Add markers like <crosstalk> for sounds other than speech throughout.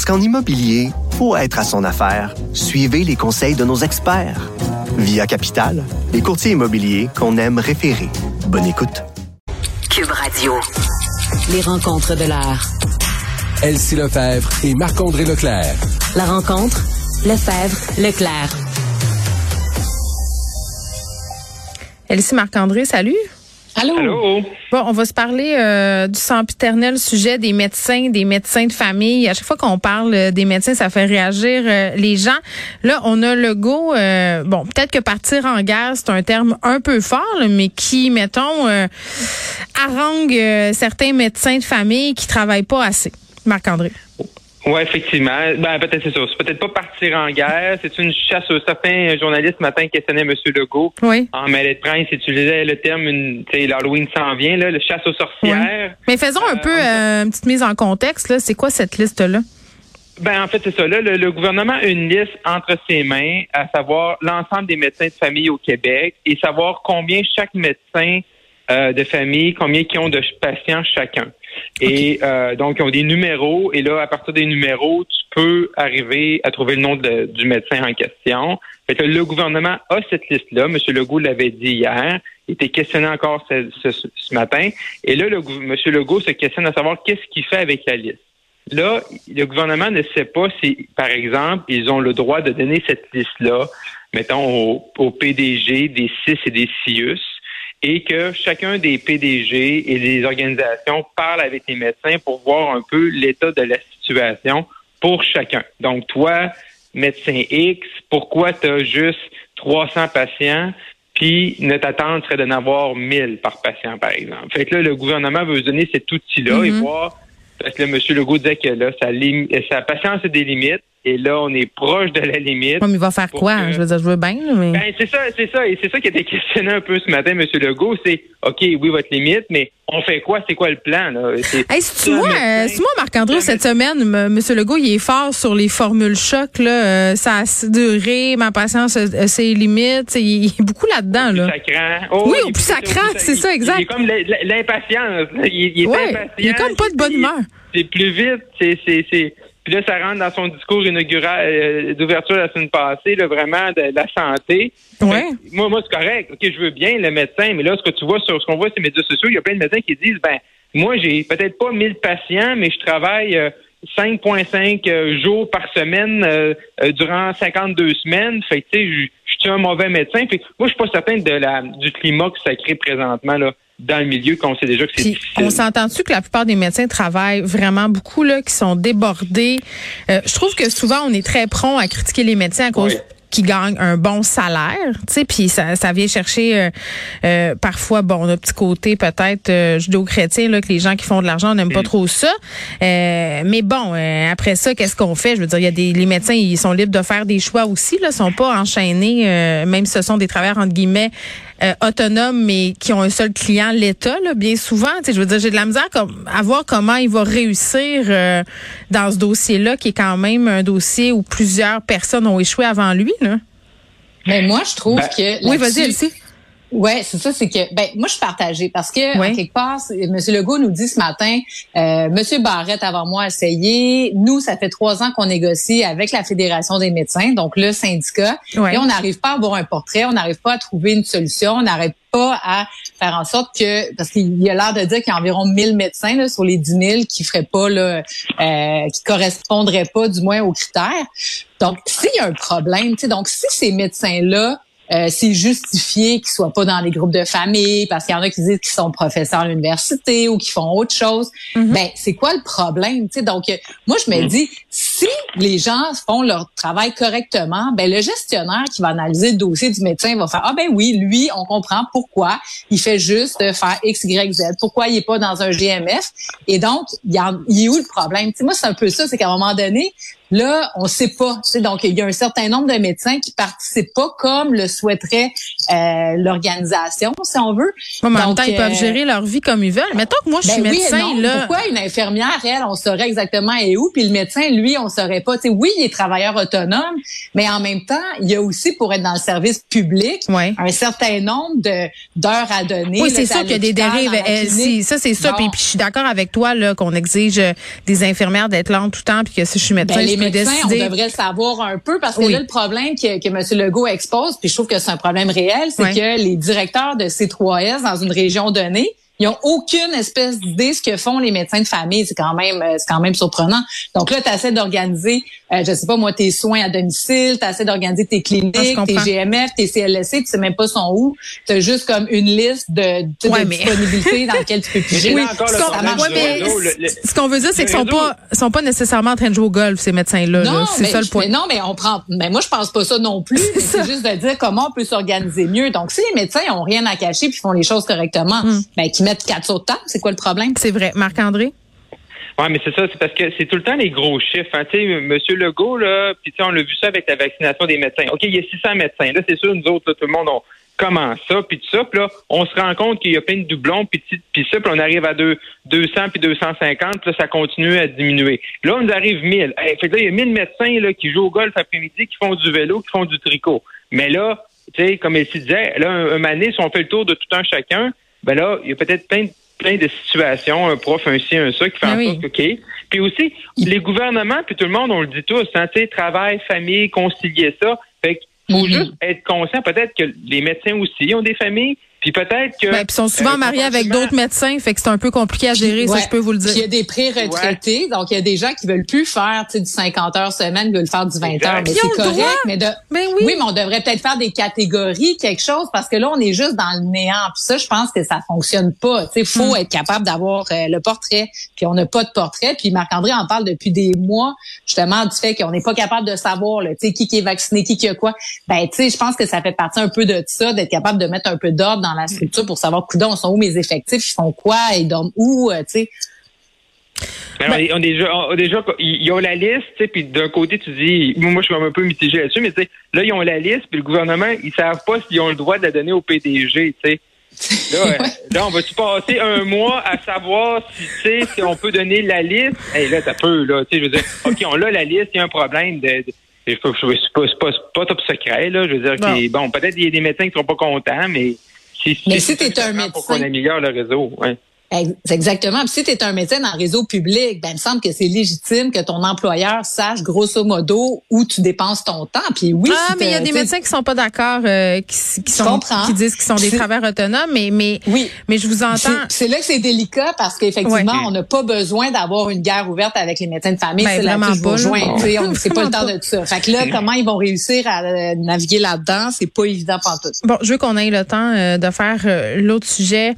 Parce qu'en immobilier, pour être à son affaire, suivez les conseils de nos experts. Via Capital, les courtiers immobiliers qu'on aime référer. Bonne écoute. Cube Radio. Les rencontres de l'art. Elsie Lefebvre et Marc-André Leclerc. La rencontre, Lefebvre, Leclerc. Elsie Marc-André, salut. Allô? Bon, on va se parler euh, du sempiternel sujet des médecins, des médecins de famille. À chaque fois qu'on parle euh, des médecins, ça fait réagir euh, les gens. Là, on a le go. bon, peut-être que partir en guerre, c'est un terme un peu fort, là, mais qui, mettons, harangue certains médecins de famille qui travaillent pas assez. Marc-André. Oui, effectivement. Ben, peut-être c'est ça. C'est peut-être pas partir en guerre. C'est une chasse aux Certains journalistes ce matin questionnaient M. Legault. Oui. En mêlée de prince, utilisait le terme, tu l'Halloween s'en vient, là, le chasse aux sorcières. Mais faisons un peu euh, une petite mise en contexte. Là. C'est quoi cette liste-là? Ben, en fait, c'est ça. Là, le, gouvernement a une liste entre ses mains, à savoir l'ensemble des médecins de famille au Québec et savoir combien chaque médecin euh, de famille, combien qui ont de patients chacun. Et euh, donc, ils ont des numéros. Et là, à partir des numéros, tu peux arriver à trouver le nom du médecin en question. Fait que le gouvernement a cette liste-là. M. Legault l'avait dit hier. Il était questionné encore ce, matin. Et là, le, M. Legault se questionne à savoir qu'est-ce qu'il fait avec la liste. Là, le gouvernement ne sait pas si, par exemple, ils ont le droit de donner cette liste-là, mettons, au, au PDG des CIS et des CIUS et que chacun des PDG et des organisations parle avec les médecins pour voir un peu l'état de la situation pour chacun. Donc, toi, médecin X, pourquoi tu as juste 300 patients, puis notre attente serait d'en avoir 1000 par patient, par exemple? Fait que là, le gouvernement veut se donner cet outil-là et mm-hmm. voir, parce que là, M. Legault disait que là, sa, sa patience a des limites, et là, on est proche de la limite. mais il va faire quoi? Je veux dire, je veux bien, mais. Ben, c'est ça, c'est ça. Et c'est ça qui a été <laughs> questionné un peu ce matin, M. Legault. C'est, OK, oui, votre limite, mais on fait quoi? C'est quoi le plan, là? C'est, tu moi, euh, moi, Marc-André, cette semaine, M. Legault, il est fort sur les formules choc, là. Euh, ça a duré, ma patience a ses limites. Il, est beaucoup là-dedans, là. Sacrant. Oh, oui, au plus sacrant, c'est ça, exact. Il est comme l'impatience. Il, est impatient. Il est comme pas de bonne humeur. C'est plus vite. C'est, c'est, puis là, ça rentre dans son discours inaugural euh, d'ouverture la semaine passée, là, vraiment de, la santé. Ouais. Moi, moi, c'est correct. OK, je veux bien le médecin, mais là, ce que tu vois sur ce qu'on voit sur les médias sociaux, il y a plein de médecins qui disent ben, moi, j'ai peut-être pas 1000 patients, mais je travaille 5,5 euh, euh, jours par semaine durant 52 semaines. Fait que, tu sais, je suis un mauvais médecin. Puis moi, je suis pas certain de la du climat que ça crée présentement, là dans le milieu qu'on sait déjà que c'est difficile. On s'entend-tu que la plupart des médecins travaillent vraiment beaucoup, là, qui sont débordés? Euh, je trouve que souvent, on est très prompt à critiquer les médecins à cause qui gagnent un bon salaire, tu sais, puis ça, ça vient chercher euh, euh, parfois, bon, un petit côté peut-être euh, judéo-chrétien, là, que les gens qui font de l'argent n'aiment pas mm. trop ça. mais bon, après ça, qu'est-ce qu'on fait? Je veux dire, il y a des les médecins, ils sont libres de faire des choix aussi, là, sont pas enchaînés, même si ce sont des travailleurs entre guillemets autonomes, mais qui ont un seul client, l'État, là, bien souvent. Tu sais, je veux dire, j'ai de la misère comme, à voir comment il va réussir dans ce dossier-là, qui est quand même un dossier où plusieurs personnes ont échoué avant lui. Mais moi, je trouve ben, que. Oui, vas-y, Elsie. Ouais, c'est ça, c'est que ben moi je suis partagée parce que en quelque part, M. Legault nous dit ce matin, euh, M. Barrette avant moi a essayé. Nous, ça fait trois ans qu'on négocie avec la Fédération des médecins, donc le syndicat, et on n'arrive pas à avoir un portrait, on n'arrive pas à trouver une solution, on n'arrive pas à faire en sorte que parce qu'il a l'air de dire qu'il y a environ 1000 médecins là, sur les 10 000 qui feraient pas là, euh, qui correspondraient pas du moins aux critères. Donc s'il y a un problème, donc si ces médecins là euh, c'est justifié qu'ils soient pas dans les groupes de famille parce qu'il y en a qui disent qu'ils sont professeurs à l'université ou qui font autre chose. Mm-hmm. Ben c'est quoi le problème sais? Donc euh, moi je me mm. dis si les gens font leur travail correctement, ben le gestionnaire qui va analyser le dossier du médecin va faire ah ben oui lui on comprend pourquoi il fait juste faire x y z pourquoi il est pas dans un GMF et donc il y a, il est où le problème? Sais moi c'est un peu ça c'est qu'à un moment donné Là, on sait pas. Donc, il y a un certain nombre de médecins qui participent pas comme le souhaiterait euh, l'organisation, si on veut. en même temps, ils peuvent gérer leur vie comme ils veulent. Mettons que moi, je suis ben médecin. là. Pourquoi une infirmière, elle, on saurait exactement et où, puis le médecin, lui, on saurait pas. sais, oui, il est travailleur autonome, mais en même temps, il y a aussi, pour être dans le service public, un certain nombre de d'heures à donner. Oui, c'est ça qu'il y a des dérives. Eh, ça, c'est ça. Puis, je suis d'accord avec toi là qu'on exige euh, des infirmières d'être là tout le temps, puis que si je suis médecin, ben, je médecins, on devrait savoir un peu parce que là, le problème que, que M. Legault expose, puis je trouve que c'est un problème réel, c'est que les directeurs de C3S dans une région donnée ils ont aucune espèce d'idée ce que font les médecins de famille. C'est quand même, euh, c'est quand même surprenant. Donc là, tu essaies d'organiser, euh, je sais pas moi, tes soins à domicile, tu essaies d'organiser tes cliniques, ah, tes GMF, tes CLSC, tu sais même pas son où. Tu as juste comme une liste de, de, disponibilités dans laquelle tu peux piger. Oui, ce qu'on veut dire, c'est qu'ils sont pas, sont pas nécessairement en train de jouer au golf, ces médecins-là. Non, c'est ça le point. Mais non, mais on prend, mais moi, je pense pas ça non plus. C'est juste de dire comment on peut s'organiser mieux. Donc, si les médecins ont rien à cacher puis font les choses correctement, hmm. ben, mettre quatre sauts de temps. C'est quoi le problème? C'est vrai. Marc-André? Oui, mais c'est ça, c'est parce que c'est tout le temps les gros chiffres. Hein. Tu sais, Monsieur Legault, là, puis on l'a vu ça avec la vaccination des médecins. OK, il y a 600 médecins. Là, c'est sûr, nous autres, tout le monde, on commence ça, puis tout ça. Puis là, on se rend compte qu'il y a plein de doublons, puis, puis ça, puis on arrive à deux, 200 puis 250, puis là, ça continue à diminuer. Là, on nous arrive 1000. fait là, il y a 1000 médecins là, qui jouent au golf après-midi, qui font du vélo, qui font du tricot. Mais là, tu sais, comme elle disait, là, un, un année, si on fait le tour de tout un chacun, ben là, il y a peut-être plein de plein de situations, un prof, un ci, un ça, qui fait en ben sorte OK. Puis aussi, les gouvernements, puis tout le monde, on le dit tous, santé, hein, travail, famille, concilier ça. Fait qu'il faut mm-hmm. juste être conscient, peut-être que les médecins aussi ont des familles, puis peut-être que. Ben, puis sont souvent euh, mariés avec d'autres médecins, fait que c'est un peu compliqué à gérer, ça je peux vous le dire. il y a des pré-retraités, donc il y a des gens qui veulent plus faire du 50 heures semaine, veulent faire du 20 heures, mais c'est correct. Mais de, ben oui. oui. mais on devrait peut-être faire des catégories, quelque chose, parce que là on est juste dans le néant. Puis ça, je pense que ça fonctionne pas. Tu sais, faut hmm. être capable d'avoir euh, le portrait, puis on n'a pas de portrait. Puis Marc-André en parle depuis des mois, justement du fait qu'on n'est pas capable de savoir, tu sais, qui, qui est vacciné, qui qui a quoi. Ben tu sais, je pense que ça fait partie un peu de ça, d'être capable de mettre un peu d'ordre dans la structure pour savoir, coudons, sont où mes effectifs, ils font quoi, ils dorment où, euh, tu sais. Ben, ben on, déjà, déjà, ils ont la liste, puis d'un côté, tu dis, moi, je suis un peu mitigé là-dessus, mais tu sais, là, ils ont la liste, puis le gouvernement, ils savent pas s'ils ont le droit de la donner au PDG, tu sais. Là, <laughs> là, on va-tu passer un mois à savoir si, tu sais, si on peut donner la liste? Hey, là, ça peut, là, tu sais, je veux dire, OK, on a la liste, il y a un problème de, c'est pas, pas, pas, top secret, là, je veux dire, bon, bon peut-être qu'il y a des médecins qui sont pas contents, mais mais si un médecin. Pour qu'on améliore le réseau, ouais. Exactement. Puis si tu es un médecin dans le réseau public, ben il me semble que c'est légitime que ton employeur sache grosso modo où tu dépenses ton temps. Puis oui, ah, mais il y a des médecins qui sont pas d'accord, euh, qui, sont, qui disent qu'ils sont des travailleurs autonomes, mais mais oui, mais je vous entends. C'est là que c'est délicat parce qu'effectivement, on n'a pas besoin d'avoir une guerre ouverte avec les médecins de famille. Ben, c'est là que je vous rejoins. C'est pas le temps <laughs> de tout ça. Fait que là, comment ils vont réussir à euh, naviguer là-dedans, c'est pas évident pour tout. Bon, je veux qu'on ait le temps euh, de faire l'autre sujet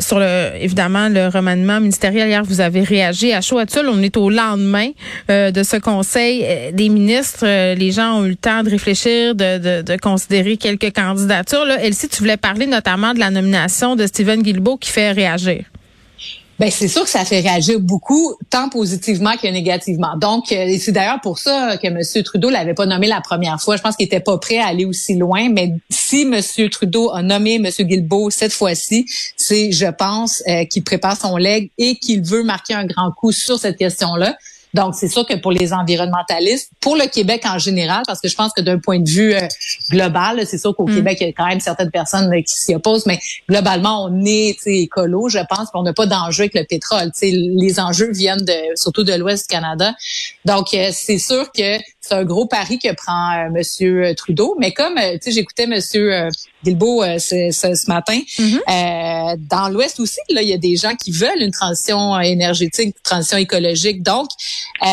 sur le évidemment le remaniement ministériel. Hier, vous avez réagi à chaud à On est au lendemain euh, de ce conseil euh, des ministres. Euh, les gens ont eu le temps de réfléchir, de, de, considérer quelques candidatures. Là, Elsie, tu voulais parler notamment de la nomination de Stephen Guilbeault qui fait réagir. Ben c'est sûr que ça fait réagir beaucoup, tant positivement que négativement. Donc, euh, c'est d'ailleurs pour ça que M. Trudeau l'avait pas nommé la première fois. Je pense qu'il était pas prêt à aller aussi loin. Mais si M. Trudeau a nommé M. Guilbeault cette fois-ci, c'est, je pense, euh, qu'il prépare son leg et qu'il veut marquer un grand coup sur cette question-là. Donc, c'est sûr que pour les environnementalistes, pour le Québec en général, parce que je pense que d'un point de vue euh, global, c'est sûr qu'au mm. Québec, il y a quand même certaines personnes qui s'y opposent, mais globalement, on est écolo, je pense, on n'a pas d'enjeu avec le pétrole. les enjeux viennent de, surtout de l'Ouest du Canada. Donc, euh, c'est sûr que c'est un gros pari que prend euh, Monsieur Trudeau. Mais comme, tu sais, j'écoutais Monsieur Guilbeault euh, ce, ce, matin. Mm-hmm. euh, dans l'Ouest aussi, là, il y a des gens qui veulent une transition énergétique, une transition écologique. Donc, euh,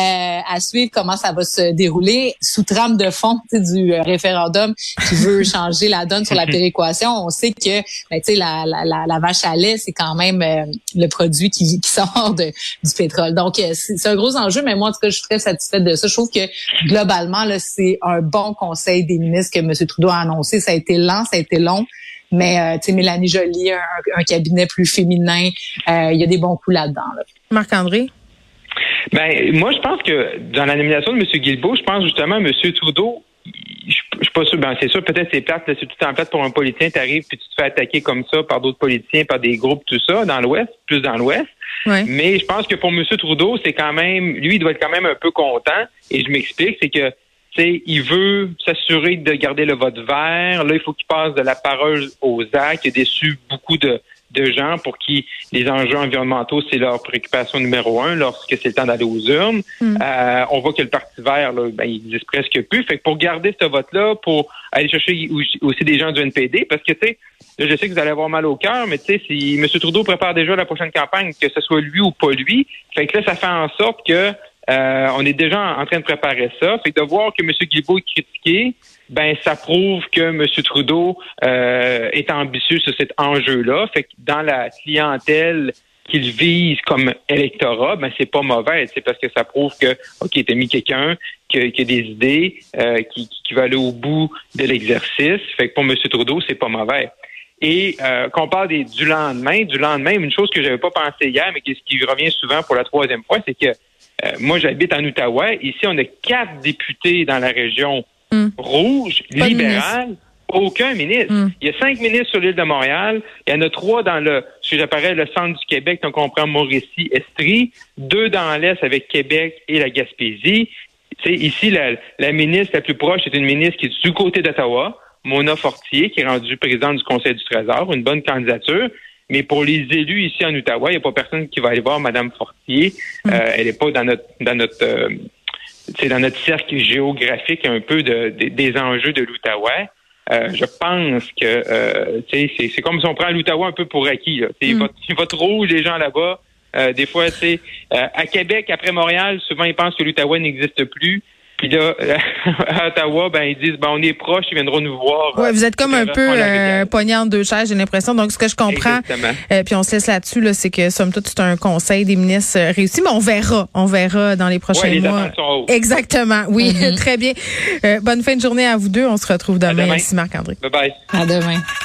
à suivre comment ça va se dérouler sous trame de fond du euh, référendum qui veut <laughs> changer la donne sur la péréquation. On sait que ben, la, la, la, la, vache à lait, c'est quand même euh, le produit qui, qui <laughs> sort de, du pétrole. Donc, c'est un gros enjeu, mais moi, en tout cas, je suis très satisfaite de ça. Je trouve que globalement, là, c'est un bon conseil des ministres que M. Trudeau a annoncé. Ça a été lent, ça a été long. Mais euh, tu sais, Mélanie Joly, un, un, cabinet plus féminin, euh, il y a des bons coups là-dedans. Marc-André? Ben, moi, je pense que dans la nomination de M. Guilbeault, je pense justement M. Trudeau, suis pas sûr, ben c'est sûr, peut-être c'est plate, c'est tout en plate pour un politicien, t'arrives puis tu te fais attaquer comme ça par d'autres politiciens, par des groupes, tout ça, dans l'Ouest, plus dans l'Ouest. Mais je pense que pour M. Trudeau, c'est quand même, lui, il doit être quand même un peu content. Et je m'explique, c'est que sais, il veut s'assurer de garder le vote vert. Là, il faut qu'il passe de la parole aux actes. Il a déçu beaucoup de, de gens pour qui les enjeux environnementaux, c'est leur préoccupation numéro un lorsque c'est le temps d'aller aux urnes. Mm. Euh, on voit que le Parti vert, là, ben, il existe presque plus. Fait que pour garder ce vote-là, pour aller chercher aussi des gens du NPD, parce que, tu sais, je sais que vous allez avoir mal au cœur, mais tu sais, si M. Trudeau prépare déjà la prochaine campagne, que ce soit lui ou pas lui, fait que là, ça fait en sorte que euh, on est déjà en train de préparer ça. Fait de voir que M. Guilbeault est critiqué, ben ça prouve que M. Trudeau euh, est ambitieux sur cet enjeu-là. Fait que dans la clientèle qu'il vise comme électorat, ben c'est pas mauvais, c'est parce que ça prouve que ok, t'as mis quelqu'un qui, a des idées, euh, qui, qui va aller au bout de l'exercice. Fait que pour M. Trudeau, c'est pas mauvais. Et qu'on parle des, du lendemain, du lendemain, une chose que j'avais pas pensé hier, mais qui, qui revient souvent pour la troisième fois, c'est que euh, moi, j'habite en Outaouais. Ici, on a quatre députés dans la région hmm. rouge, libérale. Aucun ministre. Hmm. Il y a cinq ministres sur l'île de Montréal. Il y en a trois dans le, si j'apparaît, le centre du Québec, donc on comprend Mauricie, Estrie. Deux dans l'Est avec Québec et la Gaspésie. Ici, la, la ministre la plus proche est une ministre qui est du côté d'Ottawa, Mona Fortier, qui est rendue présidente du Conseil du Trésor, une bonne candidature. Mais pour les élus ici en Ottawa, il n'y a pas personne qui va aller voir Mme Fortier. Mm. Euh, elle n'est pas dans notre dans notre c'est euh, dans notre cercle géographique un peu de, des enjeux de l'Outaouais. Euh, je pense que c'est comme si on prend l'Outaouais un peu pour acquis. Là. Mm. Votre, votre rouge, les gens là-bas, des fois, c'est à Québec, après Montréal, souvent ils pensent que l'Outaouais n'existe plus. Puis là, <laughs> à Ottawa, ben ils disent ben on est proche, ils viendront nous voir. Ouais, vous êtes comme un peu euh, pogné en deux chaises, j'ai l'impression. Donc ce que je comprends, euh, puis on se laisse là-dessus, là, c'est que somme toute c'est un conseil des ministres euh, réussi, mais on verra, on verra dans les prochains ouais, les mois. Sont Exactement, oui, mm-hmm. <laughs> très bien. bonne fin de journée à vous deux. On se retrouve demain. demain. Merci Marc André. Bye bye. À demain.